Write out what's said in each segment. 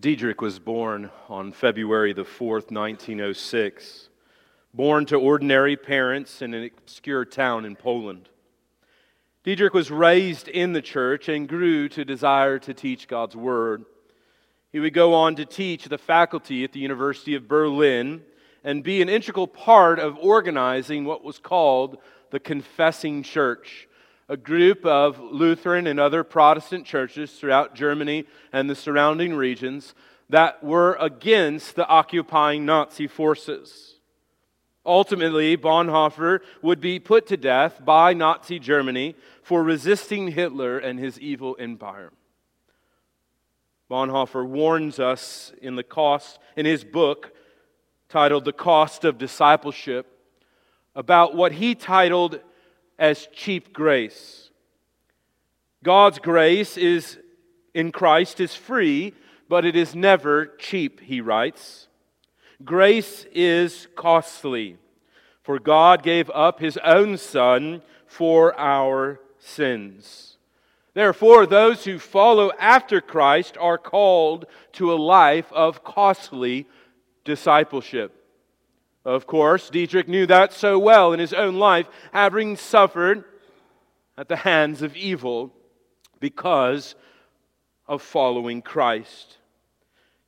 Dietrich was born on February the 4th, 1906, born to ordinary parents in an obscure town in Poland. Dietrich was raised in the church and grew to desire to teach God's Word. He would go on to teach the faculty at the University of Berlin and be an integral part of organizing what was called the Confessing Church, a group of Lutheran and other Protestant churches throughout Germany and the surrounding regions that were against the occupying Nazi forces. Ultimately, Bonhoeffer would be put to death by Nazi Germany for resisting Hitler and his evil empire. Bonhoeffer warns us in the cost in his book titled The Cost of Discipleship about what he titled as cheap grace. God's grace is in Christ is free, but it is never cheap, he writes. Grace is costly, for God gave up his own Son for our sins. Therefore, those who follow after Christ are called to a life of costly discipleship. Of course, Dietrich knew that so well in his own life, having suffered at the hands of evil because of following Christ.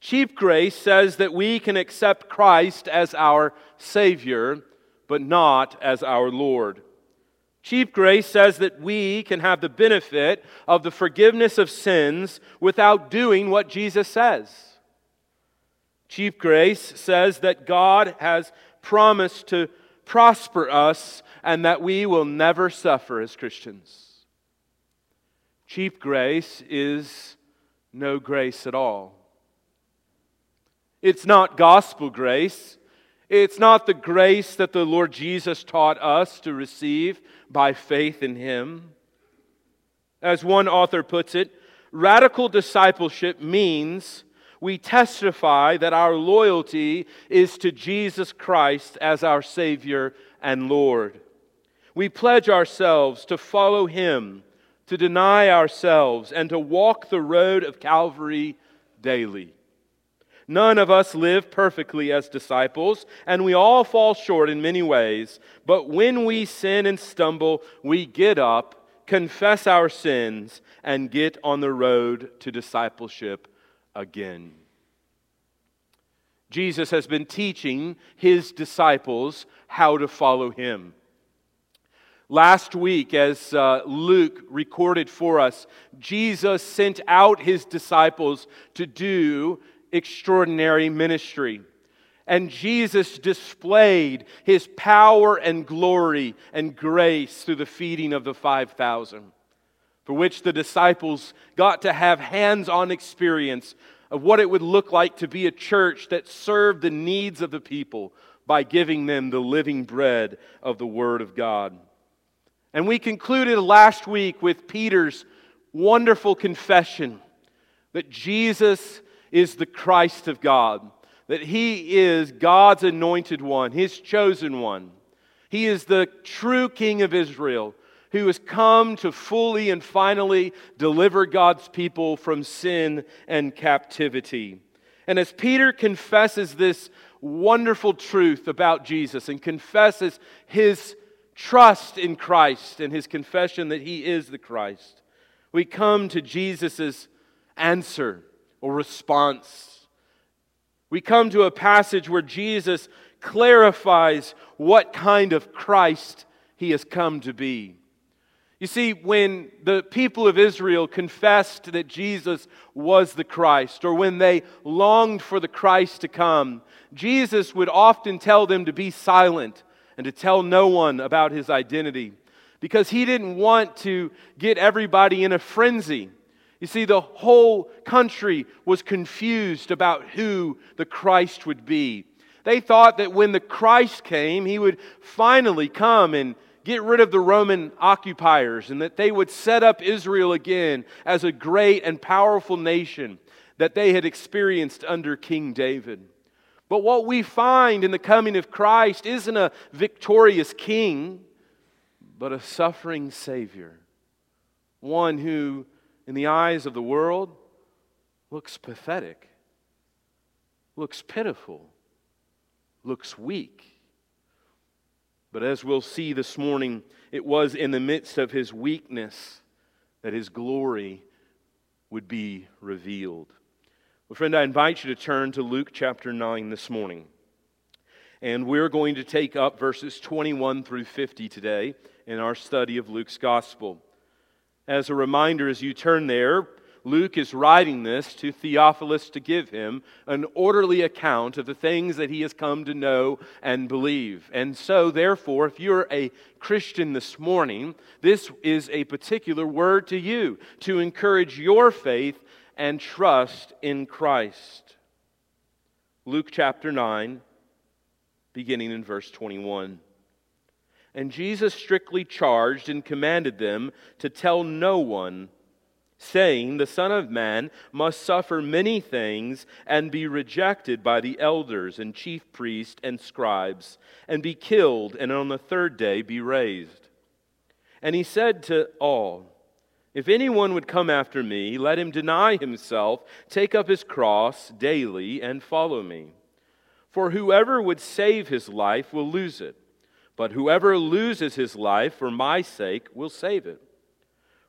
Cheap grace says that we can accept Christ as our Savior, but not as our Lord. Cheap grace says that we can have the benefit of the forgiveness of sins without doing what Jesus says. Cheap grace says that God has promise to prosper us and that we will never suffer as Christians. Cheap grace is no grace at all. It's not gospel grace. It's not the grace that the Lord Jesus taught us to receive by faith in Him. As one author puts it, radical discipleship means we testify that our loyalty is to Jesus Christ as our Savior and Lord. We pledge ourselves to follow Him, to deny ourselves, and to walk the road of Calvary daily. None of us live perfectly as disciples, and we all fall short in many ways. But when we sin and stumble, we get up, confess our sins, and get on the road to discipleship again. Jesus has been teaching his disciples how to follow him. Last week, as uh, Luke recorded for us, Jesus sent out his disciples to do extraordinary ministry. And Jesus displayed his power and glory and grace through the feeding of the 5,000 for which the disciples got to have hands on experience of what it would look like to be a church that served the needs of the people by giving them the living bread of the Word of God. And we concluded last week with Peter's wonderful confession that Jesus is the Christ of God, that He is God's anointed one, His chosen one. He is the true King of Israel who has come to fully and finally deliver God's people from sin and captivity. And as Peter confesses this wonderful truth about Jesus and confesses his trust in Christ and his confession that he is the Christ, we come to Jesus' answer or response. We come to a passage where Jesus clarifies what kind of Christ he has come to be. You see, when the people of Israel confessed that Jesus was the Christ, or when they longed for the Christ to come, Jesus would often tell them to be silent and to tell no one about his identity because he didn't want to get everybody in a frenzy. You see, the whole country was confused about who the Christ would be. They thought that when the Christ came, he would finally come and get rid of the Roman occupiers and that they would set up Israel again as a great and powerful nation that they had experienced under King David. But what we find in the coming of Christ isn't a victorious king, but a suffering Savior. One who, in the eyes of the world, looks pathetic. looks pitiful, looks weak. But as we'll see this morning, it was in the midst of his weakness that his glory would be revealed. Well, friend, I invite you to turn to Luke chapter 9 this morning. And we're going to take up verses 21 through 50 today in our study of Luke's gospel. As a reminder, as you turn there, Luke is writing this to Theophilus to give him an orderly account of the things that he has come to know and believe. And so, therefore, if you're a Christian this morning, this is a particular word to you to encourage your faith and trust in Christ. Luke chapter 9, beginning in verse 21. And Jesus strictly charged and commanded them to tell no one, saying, The Son of Man must suffer many things and be rejected by the elders and chief priests and scribes, and be killed, and on the third day be raised. And he said to all, if anyone would come after me, let him deny himself, take up his cross daily, and follow me. For whoever would save his life will lose it, but whoever loses his life for my sake will save it.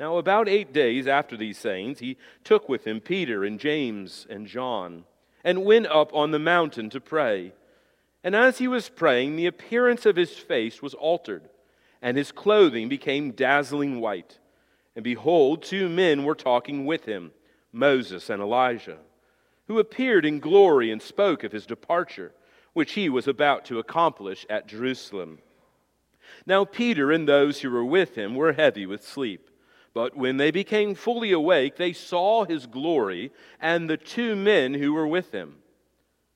Now, about eight days after these sayings, he took with him Peter and James and John and went up on the mountain to pray. And as he was praying, the appearance of his face was altered, and his clothing became dazzling white. And behold, two men were talking with him Moses and Elijah, who appeared in glory and spoke of his departure, which he was about to accomplish at Jerusalem. Now, Peter and those who were with him were heavy with sleep. But when they became fully awake, they saw his glory and the two men who were with him.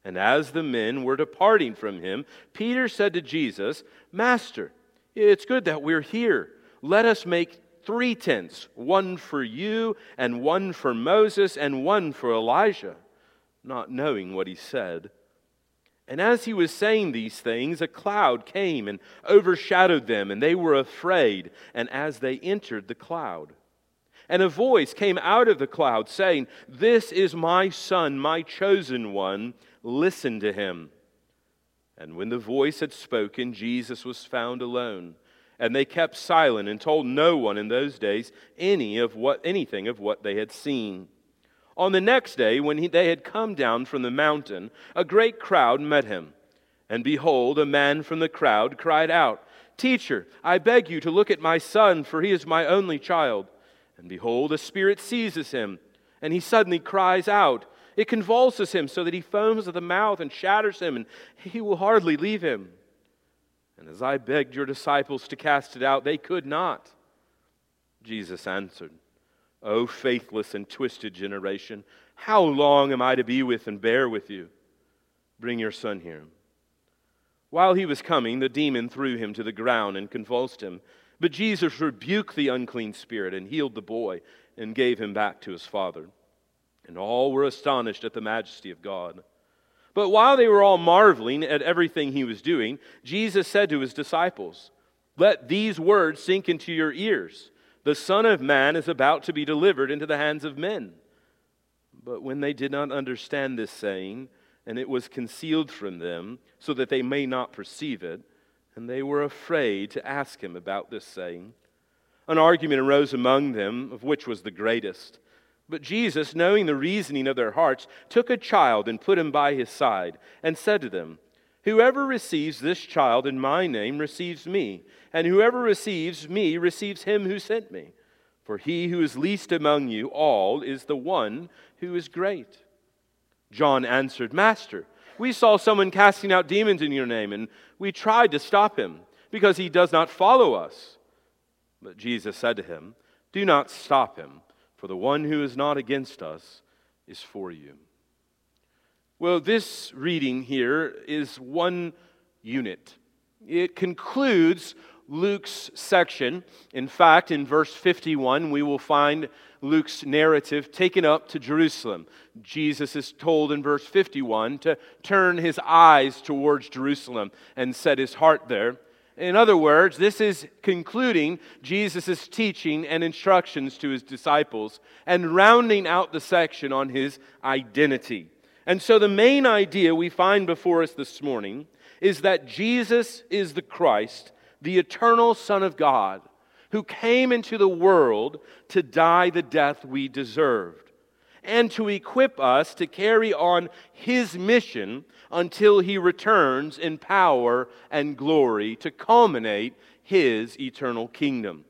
And as the men were departing from him, Peter said to Jesus, Master, it's good that we're here. Let us make three tents one for you, and one for Moses, and one for Elijah, not knowing what he said. And as he was saying these things, a cloud came and overshadowed them, and they were afraid. And as they entered the cloud, and a voice came out of the cloud saying, This is my son, my chosen one. Listen to him. And when the voice had spoken, Jesus was found alone. And they kept silent and told no one in those days any of what, anything of what they had seen. On the next day, when he, they had come down from the mountain, a great crowd met him. And behold, a man from the crowd cried out, Teacher, I beg you to look at my son, for he is my only child. And behold, a spirit seizes him, and he suddenly cries out. It convulses him so that he foams at the mouth and shatters him, and he will hardly leave him. And as I begged your disciples to cast it out, they could not. Jesus answered, O faithless and twisted generation, how long am I to be with and bear with you? Bring your son here. While he was coming, the demon threw him to the ground and convulsed him. But Jesus rebuked the unclean spirit and healed the boy and gave him back to his father. And all were astonished at the majesty of God. But while they were all marveling at everything he was doing, Jesus said to his disciples, Let these words sink into your ears. The Son of Man is about to be delivered into the hands of men. But when they did not understand this saying, and it was concealed from them, so that they may not perceive it, and they were afraid to ask him about this saying, an argument arose among them of which was the greatest. But Jesus, knowing the reasoning of their hearts, took a child and put him by his side, and said to them, Whoever receives this child in my name receives me, and whoever receives me receives him who sent me. For he who is least among you all is the one who is great. John answered, Master, we saw someone casting out demons in your name, and we tried to stop him, because he does not follow us. But Jesus said to him, Do not stop him for the one who is not against us is for you. Well, this reading here is one unit. It concludes Luke's section. In fact, in verse 51, we will find Luke's narrative taken up to Jerusalem. Jesus is told in verse 51 to turn his eyes towards Jerusalem and set his heart there. In other words, this is concluding Jesus' teaching and instructions to his disciples and rounding out the section on his identity. And so, the main idea we find before us this morning is that Jesus is the Christ, the eternal Son of God, who came into the world to die the death we deserved and to equip us to carry on his mission until he returns in power and glory to culminate his eternal kingdom.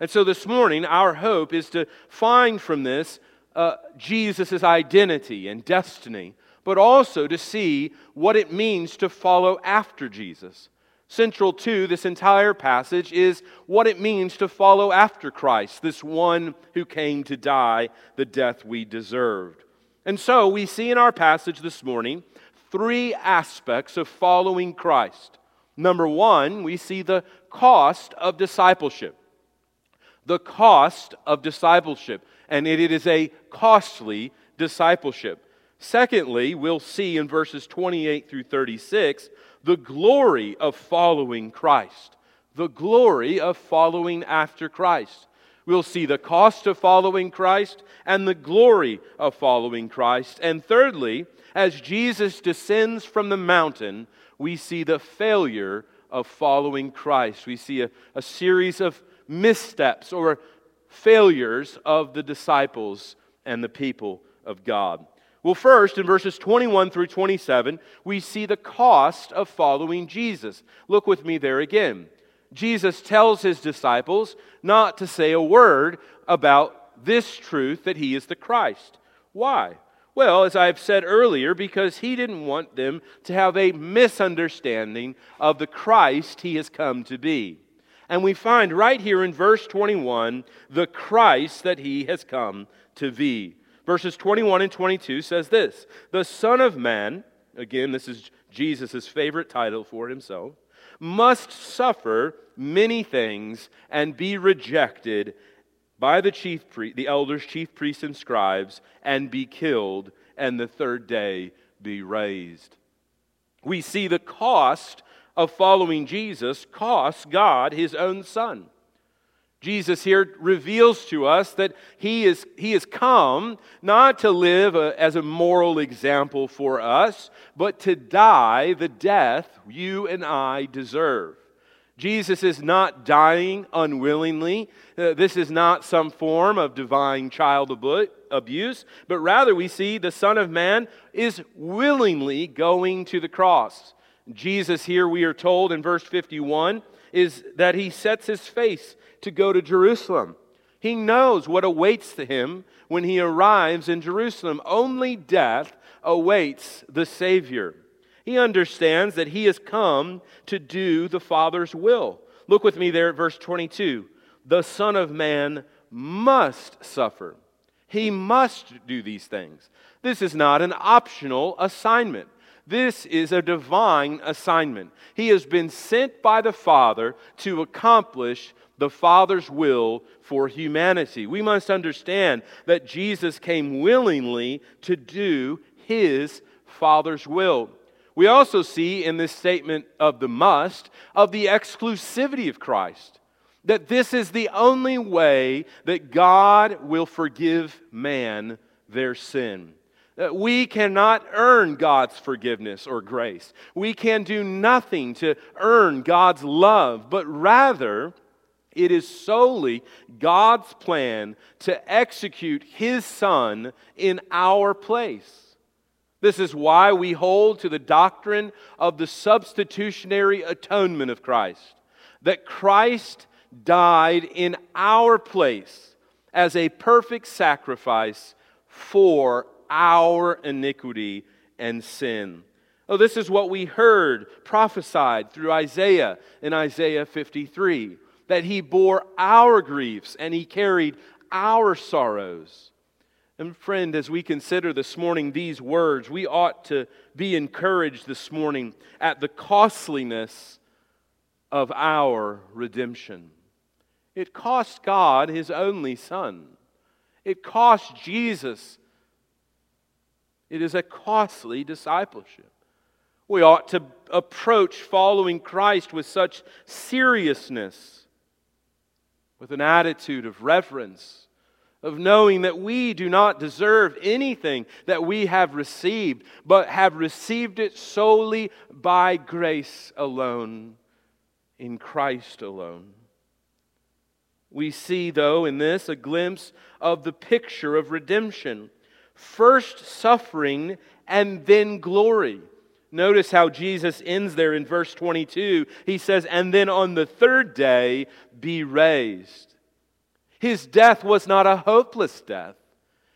And so this morning, our hope is to find from this uh, Jesus' identity and destiny, but also to see what it means to follow after Jesus. Central to this entire passage is what it means to follow after Christ, this one who came to die the death we deserved. And so we see in our passage this morning three aspects of following Christ. Number one, we see the cost of discipleship. The cost of discipleship, and it is a costly discipleship. Secondly, we'll see in verses 28 through 36 the glory of following Christ. The glory of following after Christ. We'll see the cost of following Christ and the glory of following Christ. And thirdly, as Jesus descends from the mountain, we see the failure of following Christ. We see a, a series of missteps or failures of the disciples and the people of God. Well, first, in verses 21 through 27, we see the cost of following Jesus. Look with me there again. Jesus tells his disciples not to say a word about this truth that he is the Christ. Why? Well, as I've said earlier, because he didn't want them to have a misunderstanding of the Christ he has come to be. And we find right here in verse 21 the Christ that he has come to be. Verses 21 and 22 says this The Son of Man, again, this is Jesus' favorite title for himself, must suffer many things and be rejected by the chief pri- the elders, chief priests, and scribes, and be killed, and the third day be raised. We see the cost of following Jesus costs God his own son. Jesus here reveals to us that he is, he has come not to live a, as a moral example for us, but to die the death you and I deserve. Jesus is not dying unwillingly. Uh, this is not some form of divine child abuse, but rather we see the Son of Man is willingly going to the cross. Jesus, here we are told in verse 51, is that he sets his face to go to Jerusalem. He knows what awaits him when he arrives in Jerusalem. Only death awaits the Savior. He understands that he has come to do the Father's will. Look with me there at verse 22. The Son of Man must suffer. He must do these things. This is not an optional assignment. This is a divine assignment. He has been sent by the Father to accomplish the Father's will for humanity. We must understand that Jesus came willingly to do his Father's will. We also see in this statement of the must of the exclusivity of Christ. That this is the only way that God will forgive man their sin. That we cannot earn God's forgiveness or grace. We can do nothing to earn God's love, but rather, it is solely God's plan to execute His Son in our place. This is why we hold to the doctrine of the substitutionary atonement of Christ, that Christ died in our place as a perfect sacrifice for our iniquity and sin. Oh, this is what we heard prophesied through Isaiah in Isaiah 53 that he bore our griefs and he carried our sorrows. And, friend, as we consider this morning these words, we ought to be encouraged this morning at the costliness of our redemption. It cost God his only Son. It cost Jesus. It is a costly discipleship. We ought to approach following Christ with such seriousness, with an attitude of reverence of knowing that we do not deserve anything that we have received, but have received it solely by grace alone, in Christ alone. We see, though, in this a glimpse of the picture of redemption first suffering and then glory. Notice how Jesus ends there in verse 22. He says, And then on the third day be raised. His death was not a hopeless death.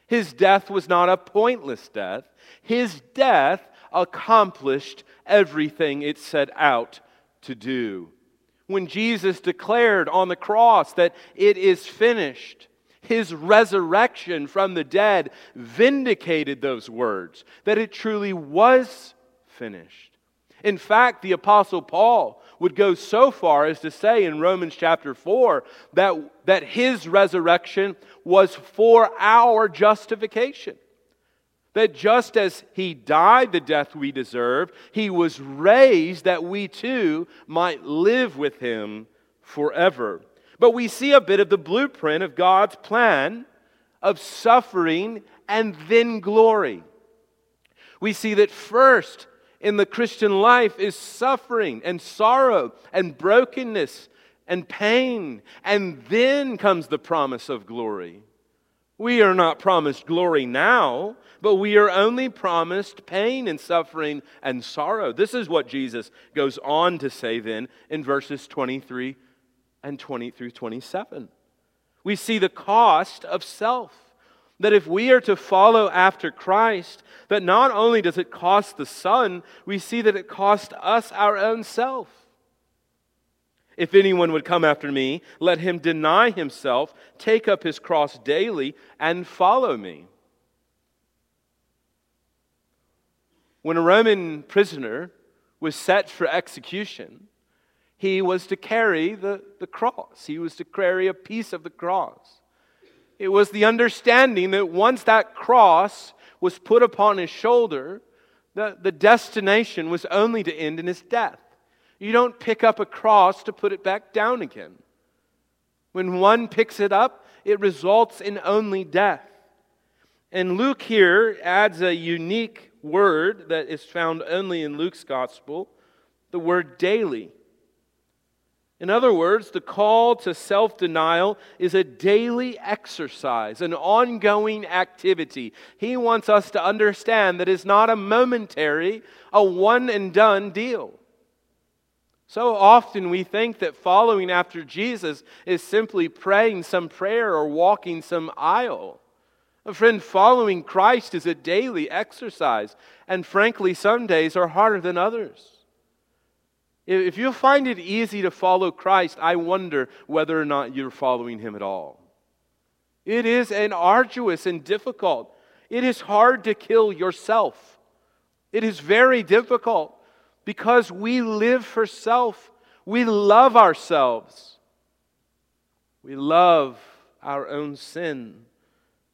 His death was not a pointless death. His death accomplished everything it set out to do. When Jesus declared on the cross that it is finished, his resurrection from the dead vindicated those words, that it truly was finished. In fact, the Apostle Paul would go so far as to say in Romans chapter 4 that, that his resurrection was for our justification. That just as he died the death we deserve, he was raised that we too might live with him forever. But we see a bit of the blueprint of God's plan of suffering and then glory. We see that first, in the Christian life is suffering and sorrow and brokenness and pain. And then comes the promise of glory. We are not promised glory now, but we are only promised pain and suffering and sorrow. This is what Jesus goes on to say then in verses 23 and 20 through 27. We see the cost of self that if we are to follow after Christ, that not only does it cost the Son, we see that it costs us our own self. If anyone would come after me, let him deny himself, take up his cross daily, and follow me. When a Roman prisoner was set for execution, he was to carry the, the cross. He was to carry a piece of the cross. It was the understanding that once that cross was put upon his shoulder, the, the destination was only to end in his death. You don't pick up a cross to put it back down again. When one picks it up, it results in only death. And Luke here adds a unique word that is found only in Luke's gospel the word daily. In other words, the call to self denial is a daily exercise, an ongoing activity. He wants us to understand that it's not a momentary, a one and done deal. So often we think that following after Jesus is simply praying some prayer or walking some aisle. A friend, following Christ is a daily exercise, and frankly, some days are harder than others. If you find it easy to follow Christ, I wonder whether or not you're following Him at all. It is an arduous and difficult. It is hard to kill yourself. It is very difficult because we live for self. We love ourselves. We love our own sin.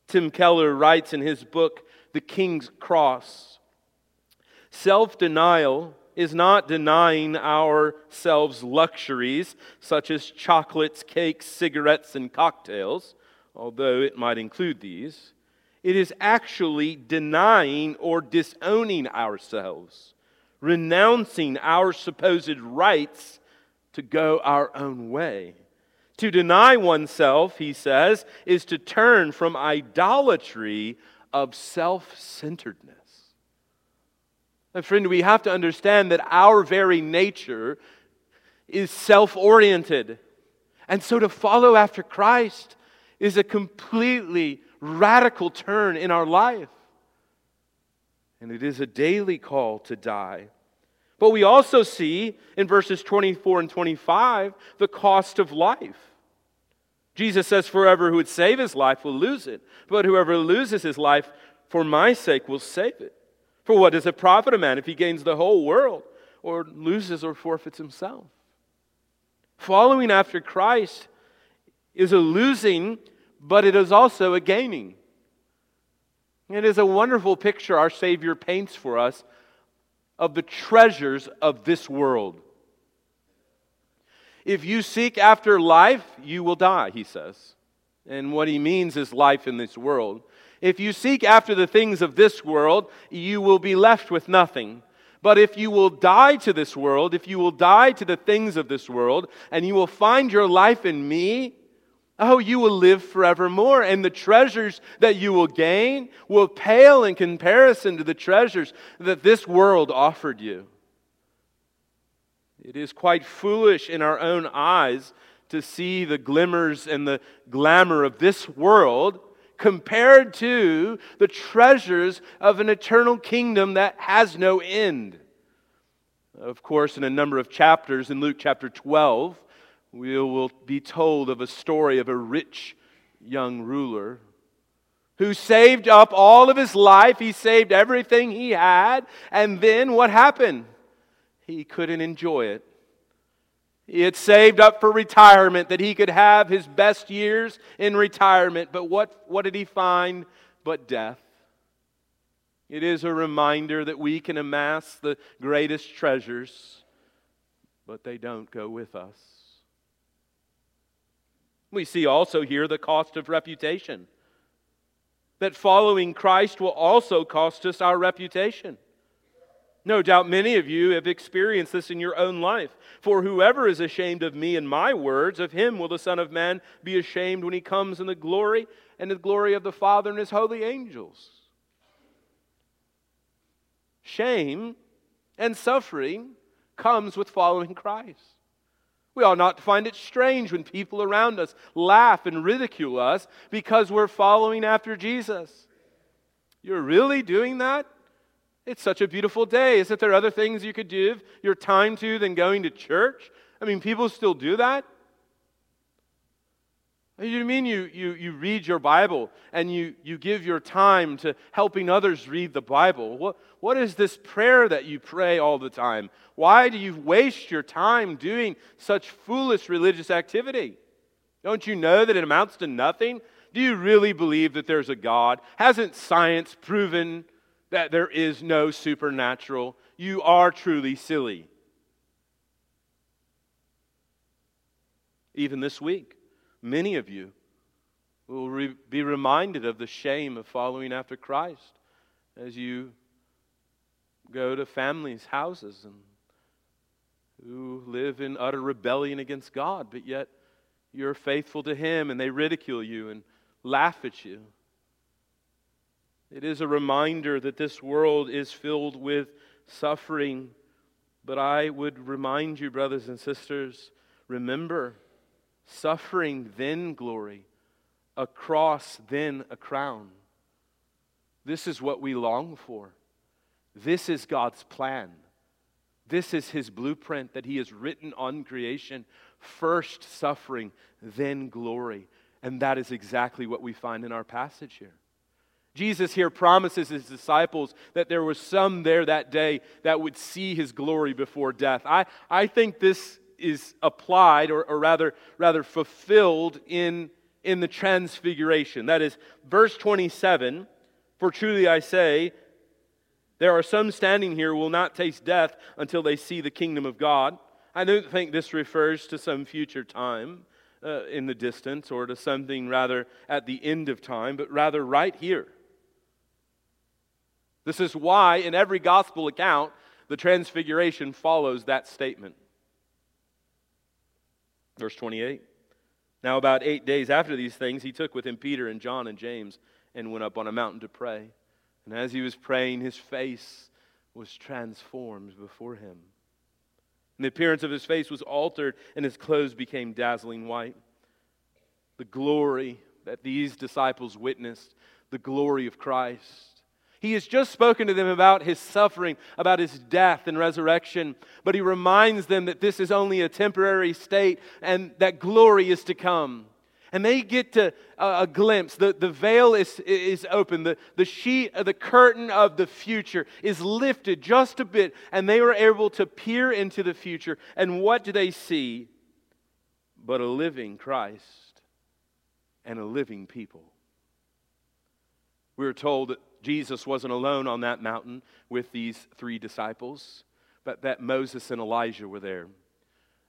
Tim Keller writes in his book, The King's Cross Self denial is not denying ourselves luxuries such as chocolates, cakes, cigarettes, and cocktails, although it might include these. It is actually denying or disowning ourselves, renouncing our supposed rights to go our own way. To deny oneself, he says, is to turn from idolatry of self centeredness. My friend, we have to understand that our very nature is self oriented. And so to follow after Christ is a completely radical turn in our life. And it is a daily call to die. But we also see in verses 24 and 25 the cost of life. Jesus says, Forever who would save his life will lose it, but whoever loses his life for my sake will save it. For what does it profit a man if he gains the whole world or loses or forfeits himself? Following after Christ is a losing, but it is also a gaining. It is a wonderful picture our Savior paints for us of the treasures of this world. If you seek after life, you will die, he says. And what he means is life in this world. If you seek after the things of this world, you will be left with nothing. But if you will die to this world, if you will die to the things of this world, and you will find your life in me, oh, you will live forevermore. And the treasures that you will gain will pale in comparison to the treasures that this world offered you. It is quite foolish in our own eyes to see the glimmers and the glamour of this world compared to the treasures of an eternal kingdom that has no end. Of course, in a number of chapters, in Luke chapter 12, we will be told of a story of a rich young ruler who saved up all of his life. He saved everything he had. And then what happened? he couldn't enjoy it. He had saved up for retirement that he could have his best years in retirement. But what, what did he find but death? It is a reminder that we can amass the greatest treasures, but they don't go with us. We see also here the cost of reputation. That following Christ will also cost us our reputation. No doubt many of you have experienced this in your own life. For whoever is ashamed of me and my words, of him will the Son of Man be ashamed when he comes in the glory and the glory of the Father and his holy angels. Shame and suffering comes with following Christ. We ought not to find it strange when people around us laugh and ridicule us because we're following after Jesus. You're really doing that? It's such a beautiful day. Isn't there other things you could give your time to than going to church? I mean, people still do that. You mean you, you, you read your Bible and you, you give your time to helping others read the Bible? What, what is this prayer that you pray all the time? Why do you waste your time doing such foolish religious activity? Don't you know that it amounts to nothing? Do you really believe that there's a God? Hasn't science proven that there is no supernatural. You are truly silly. Even this week, many of you will re- be reminded of the shame of following after Christ as you go to families' houses and who live in utter rebellion against God, but yet you're faithful to Him and they ridicule you and laugh at you. It is a reminder that this world is filled with suffering. But I would remind you, brothers and sisters, remember suffering, then glory, a cross, then a crown. This is what we long for. This is God's plan. This is His blueprint that He has written on creation. First suffering, then glory. And that is exactly what we find in our passage here. Jesus here promises his disciples that there was some there that day that would see his glory before death. I, I think this is applied, or, or rather, rather fulfilled in, in the transfiguration. That is, verse 27 For truly I say, there are some standing here will not taste death until they see the kingdom of God. I don't think this refers to some future time uh, in the distance or to something rather at the end of time, but rather right here this is why, in every gospel account, the transfiguration follows that statement. Verse 28. Now, about eight days after these things, he took with him Peter and John and James and went up on a mountain to pray. And as he was praying, his face was transformed before him. And the appearance of his face was altered, and his clothes became dazzling white. The glory that these disciples witnessed, the glory of Christ, he has just spoken to them about his suffering, about his death and resurrection, but he reminds them that this is only a temporary state and that glory is to come. And they get to uh, a glimpse. The, the veil is, is open. The, the sheet, the curtain of the future is lifted just a bit, and they are able to peer into the future. And what do they see? but a living Christ and a living people. We are told that Jesus wasn't alone on that mountain with these three disciples, but that Moses and Elijah were there.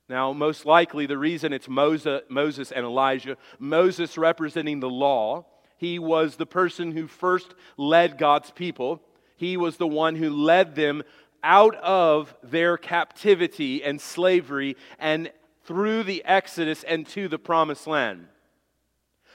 Now, most likely, the reason it's Moses and Elijah, Moses representing the law, he was the person who first led God's people. He was the one who led them out of their captivity and slavery and through the Exodus and to the promised land.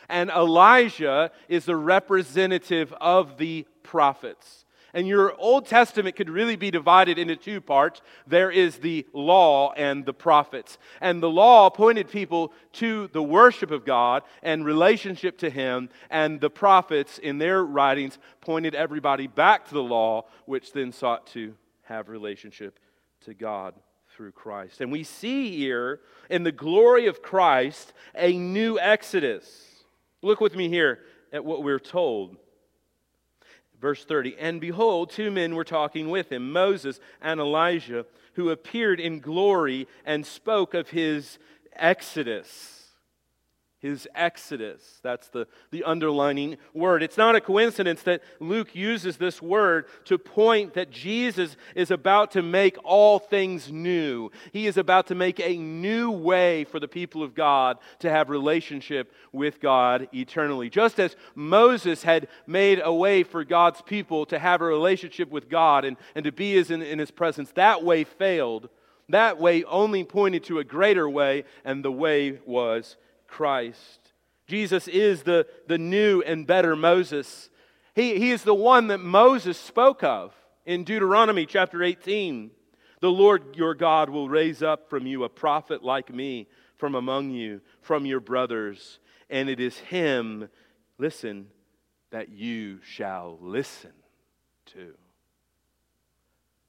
And Elijah is the representative of the prophets. And your Old Testament could really be divided into two parts. There is the law and the prophets. And the law pointed people to the worship of God and relationship to Him. And the prophets, in their writings, pointed everybody back to the law, which then sought to have relationship to God through Christ. And we see here in the glory of Christ a new exodus. Look with me here at what we're told. Verse 30 And behold, two men were talking with him, Moses and Elijah, who appeared in glory and spoke of his exodus his exodus. That's the, the underlining word. It's not a coincidence that Luke uses this word to point that Jesus is about to make all things new. He is about to make a new way for the people of God to have relationship with God eternally. Just as Moses had made a way for God's people to have a relationship with God and, and to be in, in his presence, that way failed. That way only pointed to a greater way, and the way was Christ. Jesus is the, the new and better Moses. He, he is the one that Moses spoke of in Deuteronomy chapter 18. The Lord your God will raise up from you a prophet like me from among you, from your brothers, and it is him, listen, that you shall listen to.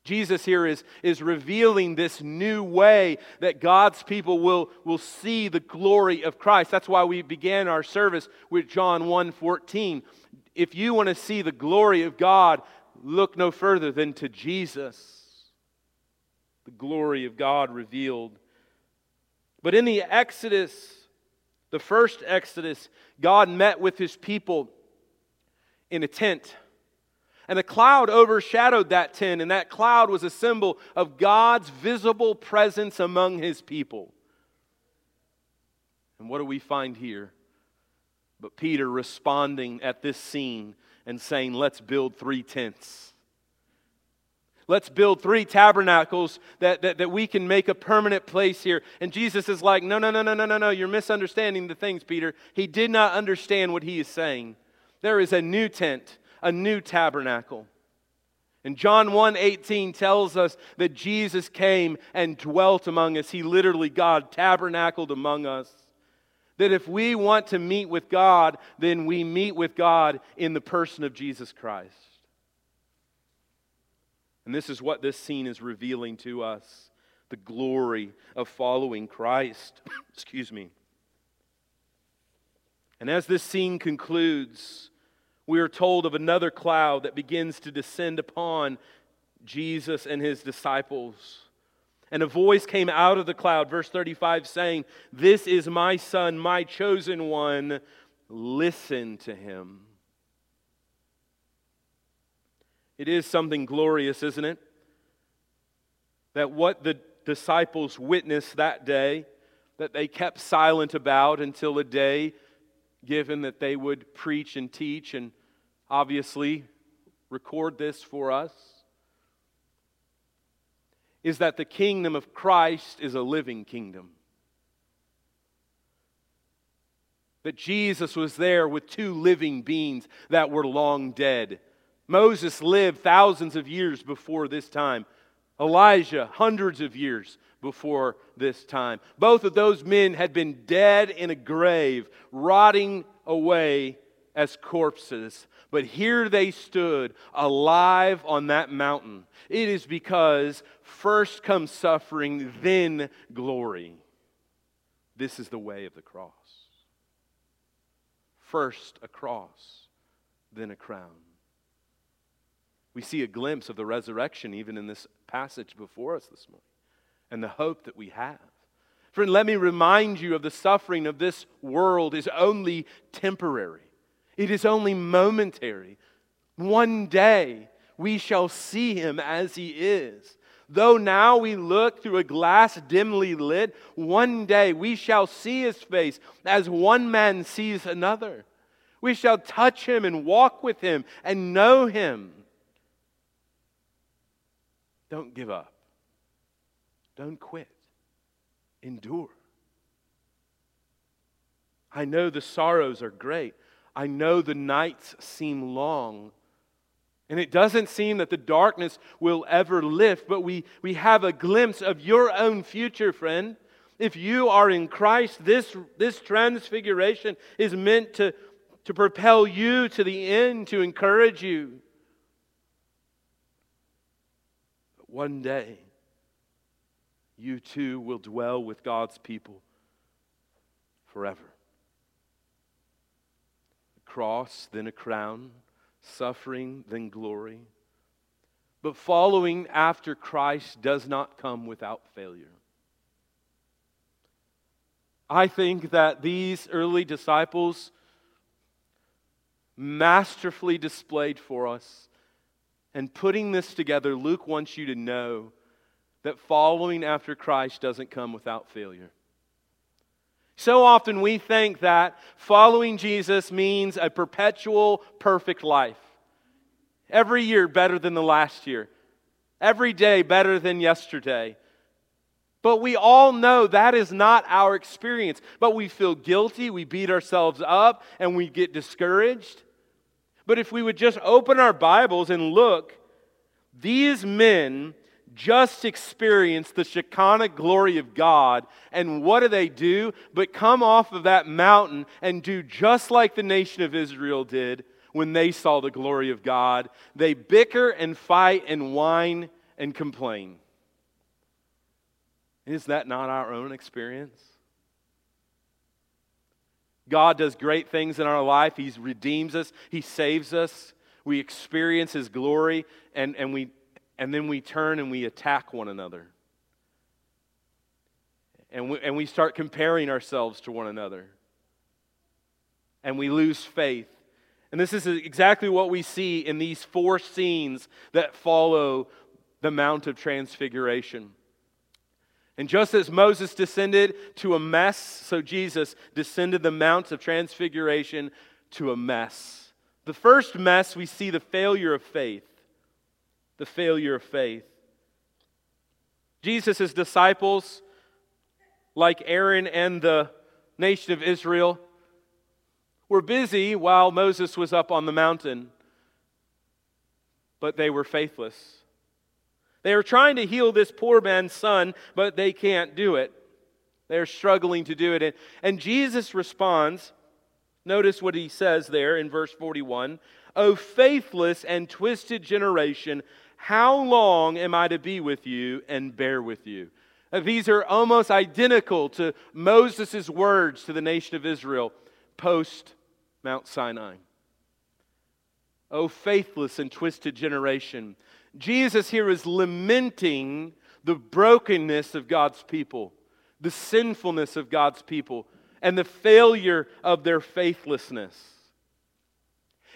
Jesus here is, is revealing this new way that God's people will, will see the glory of Christ. That's why we began our service with John 1:14. If you want to see the glory of God, look no further than to Jesus. The glory of God revealed. But in the Exodus, the first Exodus, God met with his people in a tent. And a cloud overshadowed that tent, and that cloud was a symbol of God's visible presence among his people. And what do we find here? But Peter responding at this scene and saying, Let's build three tents. Let's build three tabernacles that, that, that we can make a permanent place here. And Jesus is like, No, no, no, no, no, no, no. You're misunderstanding the things, Peter. He did not understand what he is saying. There is a new tent a new tabernacle. And John 1:18 tells us that Jesus came and dwelt among us. He literally God tabernacled among us. That if we want to meet with God, then we meet with God in the person of Jesus Christ. And this is what this scene is revealing to us the glory of following Christ. Excuse me. And as this scene concludes, we are told of another cloud that begins to descend upon Jesus and his disciples. And a voice came out of the cloud, verse 35, saying, This is my son, my chosen one. Listen to him. It is something glorious, isn't it? That what the disciples witnessed that day, that they kept silent about until a day given that they would preach and teach and obviously record this for us is that the kingdom of Christ is a living kingdom. That Jesus was there with two living beings that were long dead. Moses lived thousands of years before this time. Elijah, hundreds of years before this time. Both of those men had been dead in a grave, rotting away as corpses. But here they stood alive on that mountain. It is because first comes suffering, then glory. This is the way of the cross. First a cross, then a crown. We see a glimpse of the resurrection even in this passage before us this morning and the hope that we have. Friend, let me remind you of the suffering of this world is only temporary. It is only momentary. One day we shall see him as he is. Though now we look through a glass dimly lit, one day we shall see his face as one man sees another. We shall touch him and walk with him and know him. Don't give up. Don't quit. Endure. I know the sorrows are great. I know the nights seem long. And it doesn't seem that the darkness will ever lift, but we, we have a glimpse of your own future, friend. If you are in Christ, this, this transfiguration is meant to, to propel you to the end, to encourage you. But one day, you too will dwell with God's people forever. A cross, then a crown suffering then glory. But following after Christ does not come without failure. I think that these early disciples masterfully displayed for us. And putting this together, Luke wants you to know that following after Christ doesn't come without failure. So often we think that following Jesus means a perpetual perfect life. Every year better than the last year. Every day better than yesterday. But we all know that is not our experience. But we feel guilty, we beat ourselves up, and we get discouraged. But if we would just open our Bibles and look, these men just experienced the Shekinah glory of God. And what do they do? But come off of that mountain and do just like the nation of Israel did when they saw the glory of God. They bicker and fight and whine and complain. Is that not our own experience? God does great things in our life. He redeems us, He saves us. We experience His glory, and, and we and then we turn and we attack one another. And we, and we start comparing ourselves to one another. And we lose faith. And this is exactly what we see in these four scenes that follow the Mount of Transfiguration. And just as Moses descended to a mess, so Jesus descended the Mount of Transfiguration to a mess. The first mess, we see the failure of faith the failure of faith. Jesus' disciples, like Aaron and the nation of Israel, were busy while Moses was up on the mountain, but they were faithless. They are trying to heal this poor man's son, but they can't do it. They're struggling to do it. And Jesus responds. Notice what he says there in verse 41 O faithless and twisted generation, how long am I to be with you and bear with you? Uh, these are almost identical to Moses' words to the nation of Israel post Mount Sinai. O faithless and twisted generation. Jesus here is lamenting the brokenness of God's people, the sinfulness of God's people, and the failure of their faithlessness.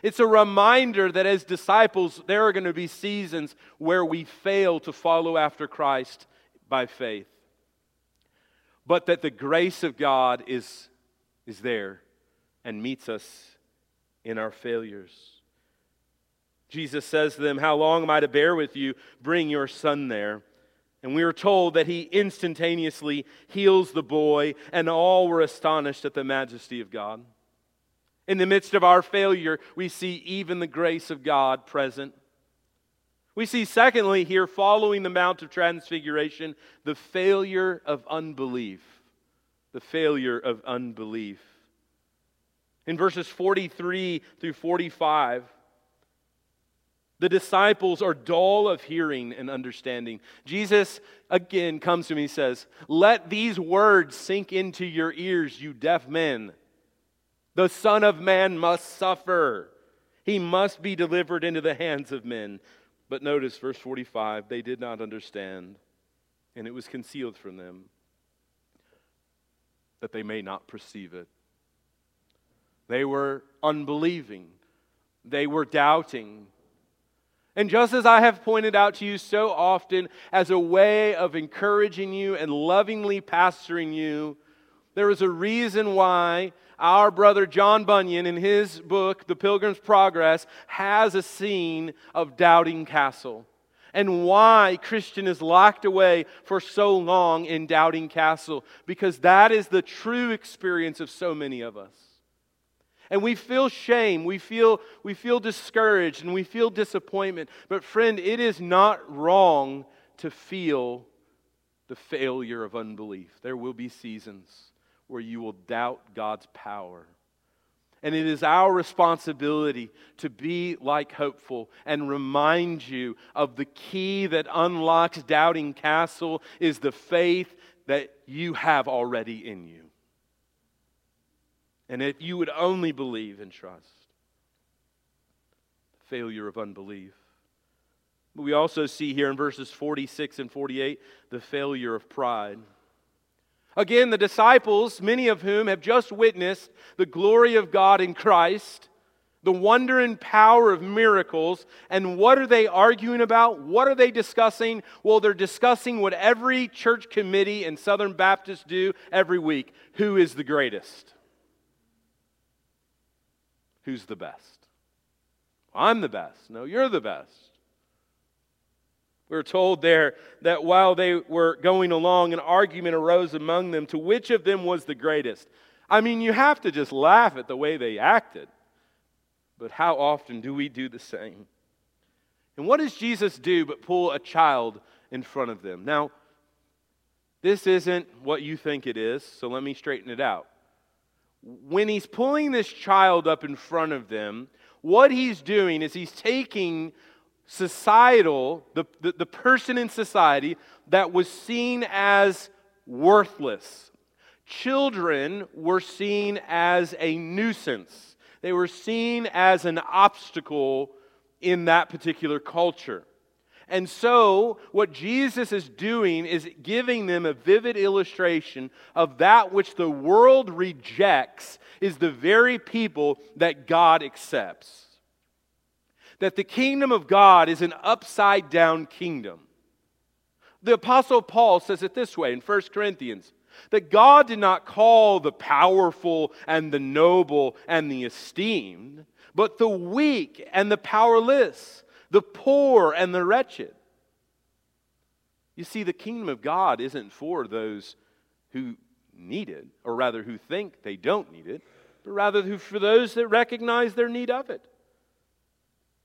It's a reminder that as disciples, there are going to be seasons where we fail to follow after Christ by faith. But that the grace of God is, is there and meets us in our failures. Jesus says to them, How long am I to bear with you? Bring your son there. And we are told that he instantaneously heals the boy, and all were astonished at the majesty of God. In the midst of our failure, we see even the grace of God present. We see, secondly, here, following the Mount of Transfiguration, the failure of unbelief. The failure of unbelief. In verses 43 through 45, the disciples are dull of hearing and understanding. Jesus again comes to me and says, Let these words sink into your ears, you deaf men. The Son of Man must suffer. He must be delivered into the hands of men. But notice verse 45 they did not understand, and it was concealed from them. that they may not perceive it. They were unbelieving, they were doubting. And just as I have pointed out to you so often as a way of encouraging you and lovingly pastoring you, there is a reason why our brother John Bunyan, in his book, The Pilgrim's Progress, has a scene of Doubting Castle and why Christian is locked away for so long in Doubting Castle, because that is the true experience of so many of us. And we feel shame, we feel, we feel discouraged, and we feel disappointment. But, friend, it is not wrong to feel the failure of unbelief. There will be seasons where you will doubt God's power. And it is our responsibility to be like hopeful and remind you of the key that unlocks doubting castle is the faith that you have already in you. And if you would only believe and trust, failure of unbelief. But we also see here in verses 46 and 48 the failure of pride. Again, the disciples, many of whom have just witnessed the glory of God in Christ, the wonder and power of miracles, and what are they arguing about? What are they discussing? Well, they're discussing what every church committee and Southern Baptists do every week who is the greatest? Who's the best? I'm the best. No, you're the best. We're told there that while they were going along, an argument arose among them to which of them was the greatest. I mean, you have to just laugh at the way they acted. But how often do we do the same? And what does Jesus do but pull a child in front of them? Now, this isn't what you think it is, so let me straighten it out. When he's pulling this child up in front of them, what he's doing is he's taking societal, the, the, the, person in society that was seen as worthless. Children were seen as a nuisance, they were seen as an obstacle in that particular culture. And so, what Jesus is doing is giving them a vivid illustration of that which the world rejects is the very people that God accepts that the kingdom of God is an upside down kingdom. The Apostle Paul says it this way in 1 Corinthians that God did not call the powerful and the noble and the esteemed, but the weak and the powerless, the poor and the wretched. You see, the kingdom of God isn't for those who need it, or rather who think they don't need it, but rather for those that recognize their need of it.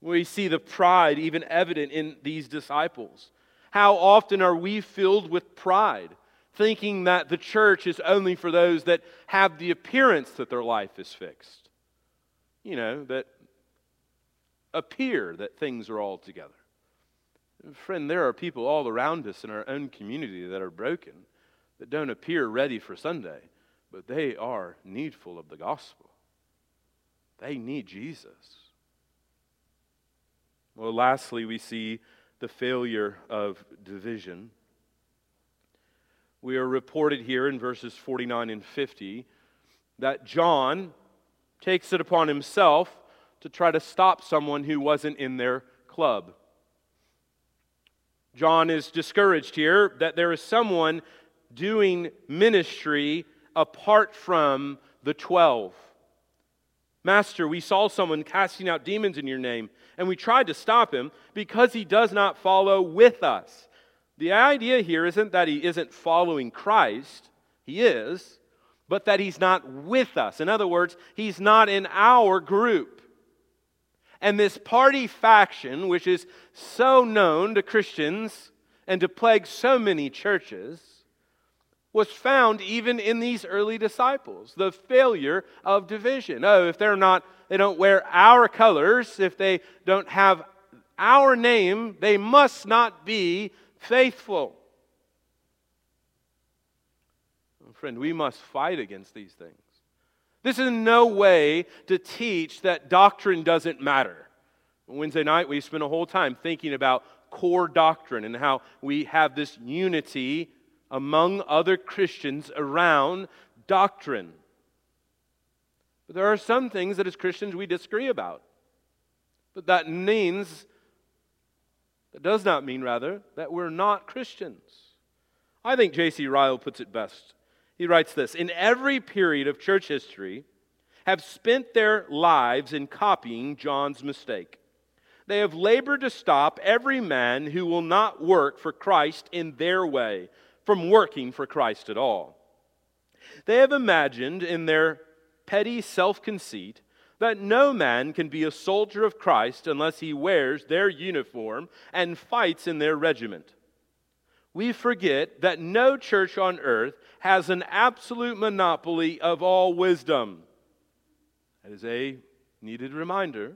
We see the pride even evident in these disciples. How often are we filled with pride, thinking that the church is only for those that have the appearance that their life is fixed? You know, that appear that things are all together. Friend, there are people all around us in our own community that are broken, that don't appear ready for Sunday, but they are needful of the gospel. They need Jesus. Well, lastly, we see the failure of division. We are reported here in verses 49 and 50 that John takes it upon himself to try to stop someone who wasn't in their club. John is discouraged here that there is someone doing ministry apart from the twelve. Master, we saw someone casting out demons in your name and we tried to stop him because he does not follow with us. The idea here isn't that he isn't following Christ, he is, but that he's not with us. In other words, he's not in our group. And this party faction, which is so known to Christians and to plague so many churches, was found even in these early disciples the failure of division. Oh, if they're not they don't wear our colors, if they don't have our name, they must not be faithful. Friend, we must fight against these things. This is no way to teach that doctrine doesn't matter. Wednesday night, we spent a whole time thinking about core doctrine and how we have this unity among other Christians around doctrine. But there are some things that as Christians we disagree about. But that means, that does not mean, rather, that we're not Christians. I think J.C. Ryle puts it best. He writes this In every period of church history, have spent their lives in copying John's mistake. They have labored to stop every man who will not work for Christ in their way from working for Christ at all. They have imagined in their petty self conceit that no man can be a soldier of Christ unless he wears their uniform and fights in their regiment. We forget that no church on earth has an absolute monopoly of all wisdom. That is a needed reminder.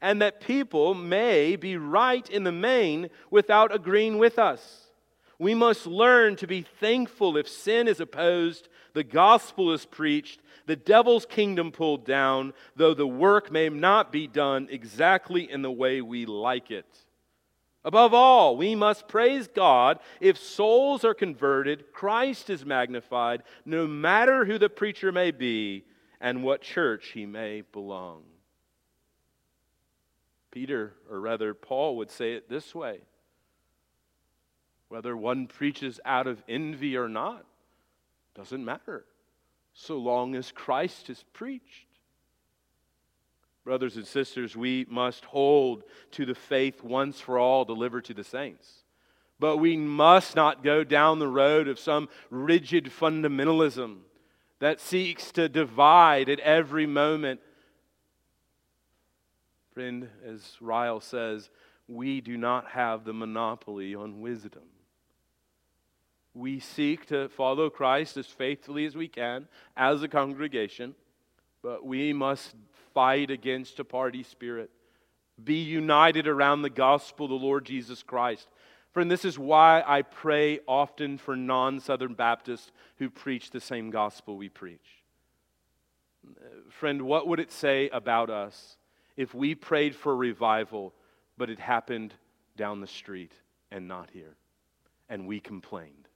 And that people may be right in the main without agreeing with us. We must learn to be thankful if sin is opposed, the gospel is preached, the devil's kingdom pulled down, though the work may not be done exactly in the way we like it. Above all, we must praise God if souls are converted, Christ is magnified, no matter who the preacher may be and what church he may belong. Peter, or rather Paul, would say it this way whether one preaches out of envy or not doesn't matter so long as Christ is preached. Brothers and sisters, we must hold to the faith once for all delivered to the saints. But we must not go down the road of some rigid fundamentalism that seeks to divide at every moment. Friend, as Ryle says, we do not have the monopoly on wisdom. We seek to follow Christ as faithfully as we can as a congregation, but we must fight against a party spirit. Be united around the gospel of the Lord Jesus Christ. Friend, this is why I pray often for non Southern Baptists who preach the same gospel we preach. Friend, what would it say about us if we prayed for revival, but it happened down the street and not here, and we complained?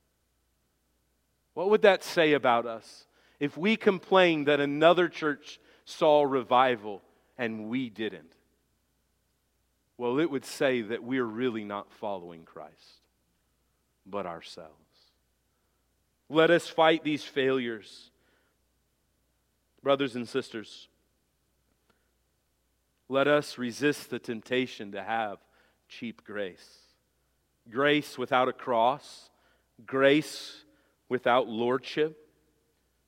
What would that say about us if we complained that another church saw revival and we didn't? Well, it would say that we're really not following Christ, but ourselves. Let us fight these failures. Brothers and sisters, let us resist the temptation to have cheap grace. Grace without a cross, grace without lordship.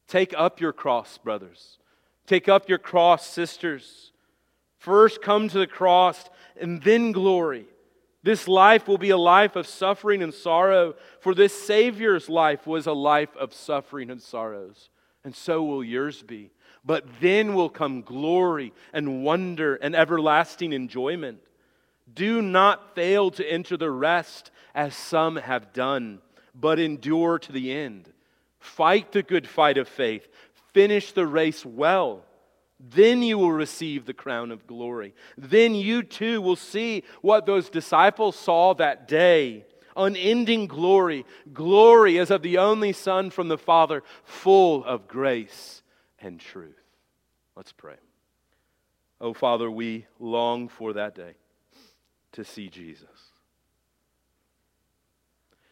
Take up your cross, brothers. Take up your cross, sisters. First come to the cross and then glory. This life will be a life of suffering and sorrow, for this Savior's life was a life of suffering and sorrows, and so will yours be. But then will come glory and wonder and everlasting enjoyment. Do not fail to enter the rest as some have done, but endure to the end. Fight the good fight of faith, finish the race well then you will receive the crown of glory. Then you too will see what those disciples saw that day unending glory, glory as of the only Son from the Father, full of grace and truth. Let's pray. Oh, Father, we long for that day to see Jesus,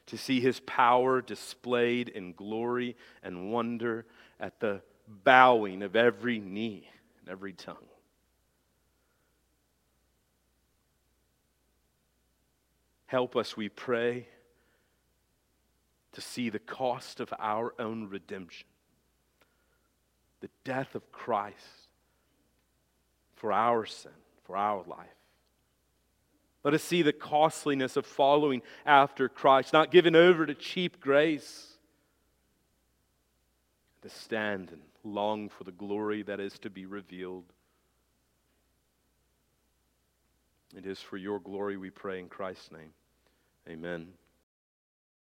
to see his power displayed in glory and wonder at the bowing of every knee and every tongue. Help us, we pray, to see the cost of our own redemption, the death of Christ for our sin, for our life. Let us see the costliness of following after Christ, not given over to cheap grace, to stand and long for the glory that is to be revealed. It is for your glory we pray in Christ's name. Amen.